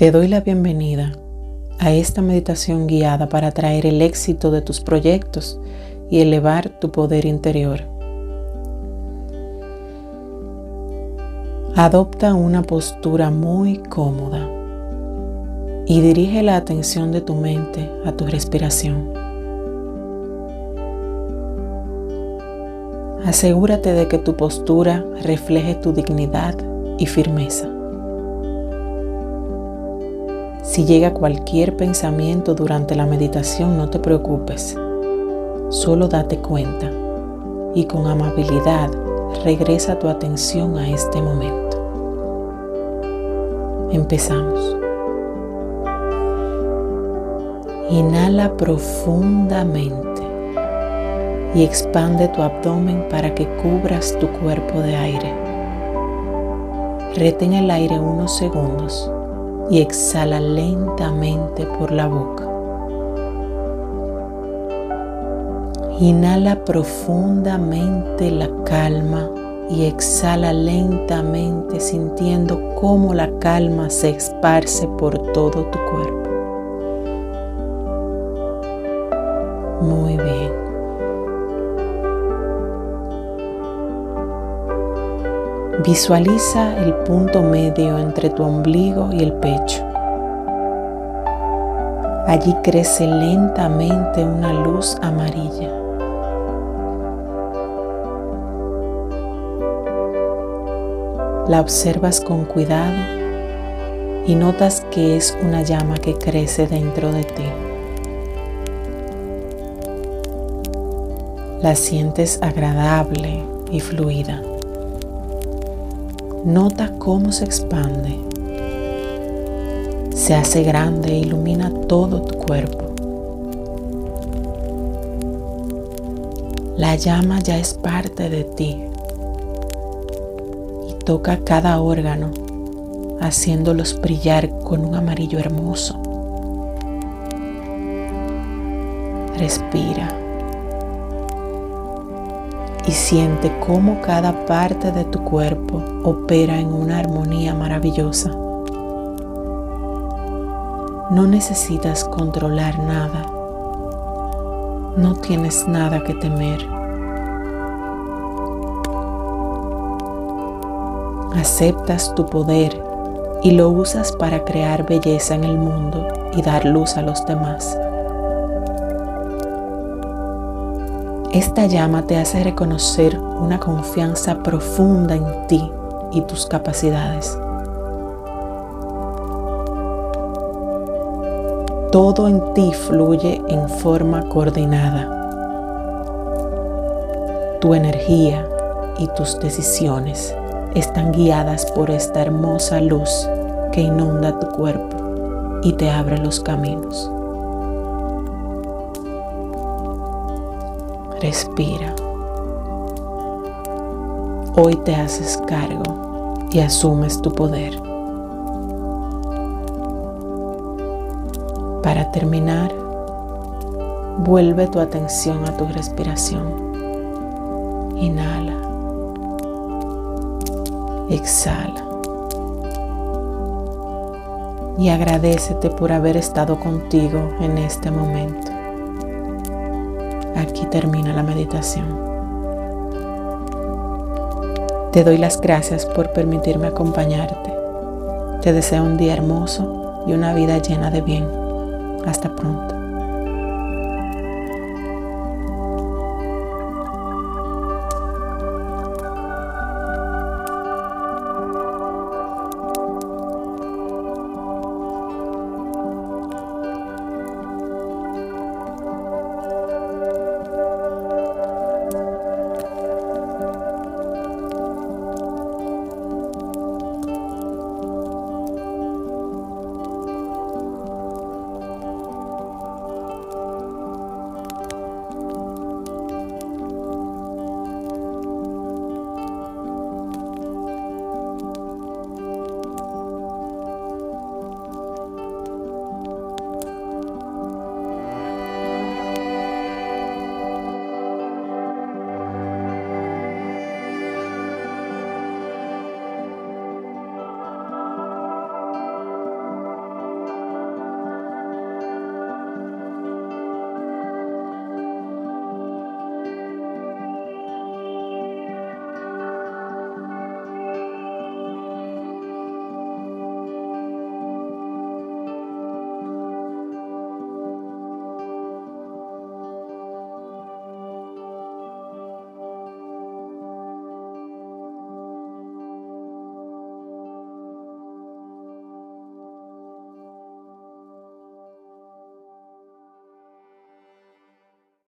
Te doy la bienvenida a esta meditación guiada para traer el éxito de tus proyectos y elevar tu poder interior. Adopta una postura muy cómoda y dirige la atención de tu mente a tu respiración. Asegúrate de que tu postura refleje tu dignidad y firmeza. Si llega cualquier pensamiento durante la meditación, no te preocupes. Solo date cuenta y con amabilidad regresa tu atención a este momento. Empezamos. Inhala profundamente y expande tu abdomen para que cubras tu cuerpo de aire. Retén el aire unos segundos y exhala lentamente por la boca. Inhala profundamente la calma y exhala lentamente sintiendo cómo la calma se esparce por todo tu cuerpo. Muy bien. Visualiza el punto medio entre tu ombligo y el pecho. Allí crece lentamente una luz amarilla. La observas con cuidado y notas que es una llama que crece dentro de ti. La sientes agradable y fluida. Nota cómo se expande. Se hace grande e ilumina todo tu cuerpo. La llama ya es parte de ti y toca cada órgano haciéndolos brillar con un amarillo hermoso. Respira y siente cómo cada parte de tu cuerpo opera en una armonía maravillosa. No necesitas controlar nada. No tienes nada que temer. Aceptas tu poder y lo usas para crear belleza en el mundo y dar luz a los demás. Esta llama te hace reconocer una confianza profunda en ti y tus capacidades. Todo en ti fluye en forma coordinada. Tu energía y tus decisiones están guiadas por esta hermosa luz que inunda tu cuerpo y te abre los caminos. Respira. Hoy te haces cargo y asumes tu poder. Para terminar, vuelve tu atención a tu respiración. Inhala. Exhala. Y agradecete por haber estado contigo en este momento. Aquí termina la meditación. Te doy las gracias por permitirme acompañarte. Te deseo un día hermoso y una vida llena de bien. Hasta pronto.